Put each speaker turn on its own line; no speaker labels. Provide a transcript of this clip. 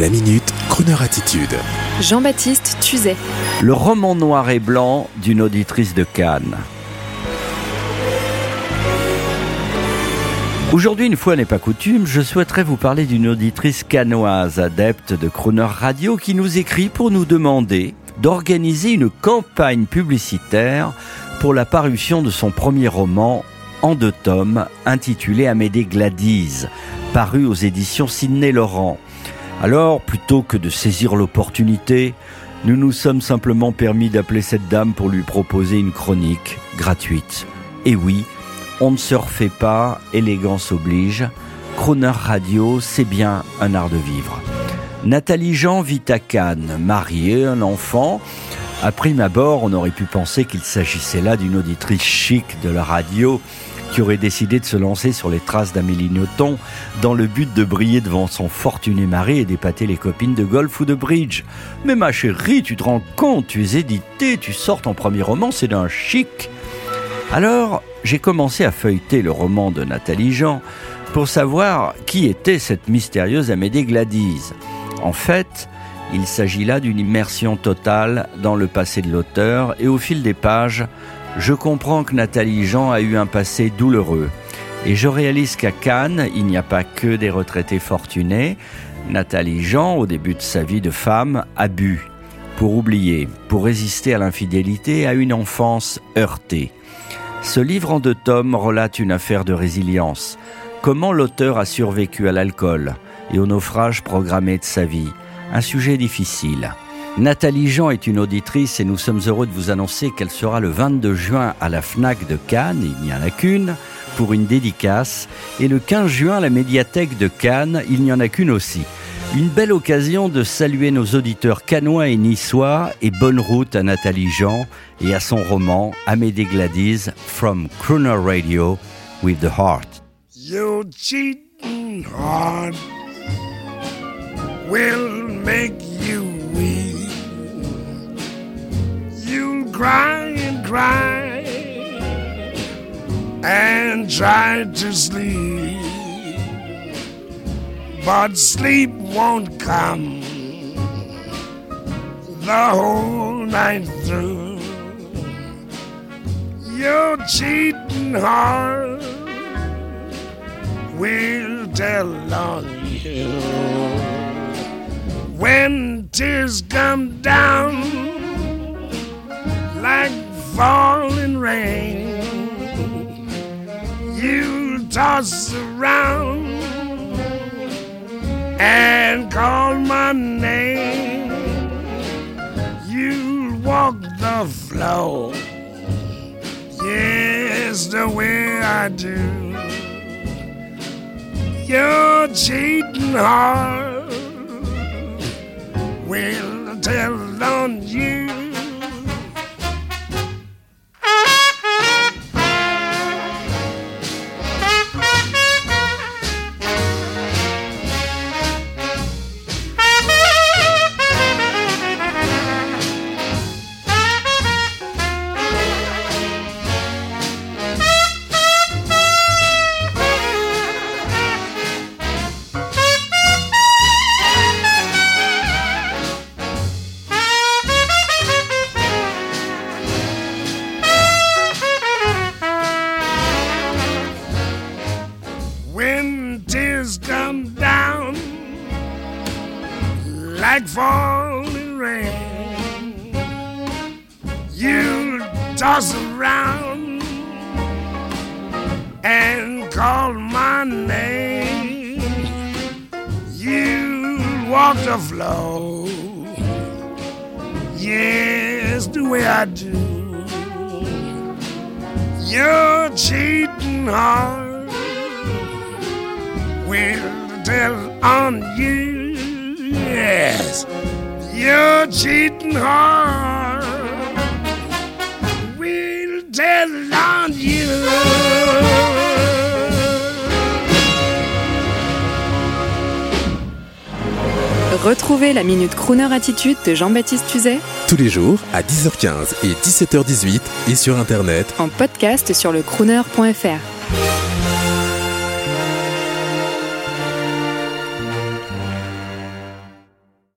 La minute, Kroneur attitude.
Jean-Baptiste Tuzet.
Le roman noir et blanc d'une auditrice de Cannes. Aujourd'hui, une fois n'est pas coutume, je souhaiterais vous parler d'une auditrice canoise, adepte de Croner Radio, qui nous écrit pour nous demander d'organiser une campagne publicitaire pour la parution de son premier roman en deux tomes, intitulé Amédée Gladys, paru aux éditions Sidney Laurent. Alors, plutôt que de saisir l'opportunité, nous nous sommes simplement permis d'appeler cette dame pour lui proposer une chronique gratuite. Et oui, on ne se refait pas, élégance oblige. Croner Radio, c'est bien un art de vivre. Nathalie Jean vit à Cannes, mariée, un enfant. À prime abord, on aurait pu penser qu'il s'agissait là d'une auditrice chic de la radio qui aurait décidé de se lancer sur les traces d'Amélie Nothomb dans le but de briller devant son fortuné mari et d'épater les copines de golf ou de bridge. Mais ma chérie, tu te rends compte, tu es édité, tu sors ton premier roman, c'est d'un chic. Alors, j'ai commencé à feuilleter le roman de Nathalie Jean pour savoir qui était cette mystérieuse Amédée Gladys. En fait, il s'agit là d'une immersion totale dans le passé de l'auteur et au fil des pages, je comprends que Nathalie Jean a eu un passé douloureux. Et je réalise qu'à Cannes, il n'y a pas que des retraités fortunés. Nathalie Jean, au début de sa vie de femme, a bu pour oublier, pour résister à l'infidélité à une enfance heurtée. Ce livre en deux tomes relate une affaire de résilience. Comment l'auteur a survécu à l'alcool et au naufrage programmé de sa vie. Un sujet difficile. Nathalie Jean est une auditrice et nous sommes heureux de vous annoncer qu'elle sera le 22 juin à la FNAC de Cannes, il n'y en a qu'une, pour une dédicace, et le 15 juin à la médiathèque de Cannes, il n'y en a qu'une aussi. Une belle occasion de saluer nos auditeurs canois et niçois et bonne route à Nathalie Jean et à son roman Amédée Gladys From Crooner Radio with the Heart.
Cheating heart will make you cry and cry and try to sleep, but sleep won't come the whole night through. Your cheating heart will tell on you when tears come down falling rain. You toss around and call my name. You walk the floor, yes, the way I do. Your cheating heart will tell on you. Tears come down like falling rain. You toss around and call my name. You walk the floor, yes, the way I do. You're cheating heart will tell on you. Yes, your cheating heart will tell on you.
Retrouvez la Minute Crooner Attitude de Jean-Baptiste Tuzet
Tous les jours à 10h15 et 17h18 et sur Internet.
en podcast sur le crooner.fr.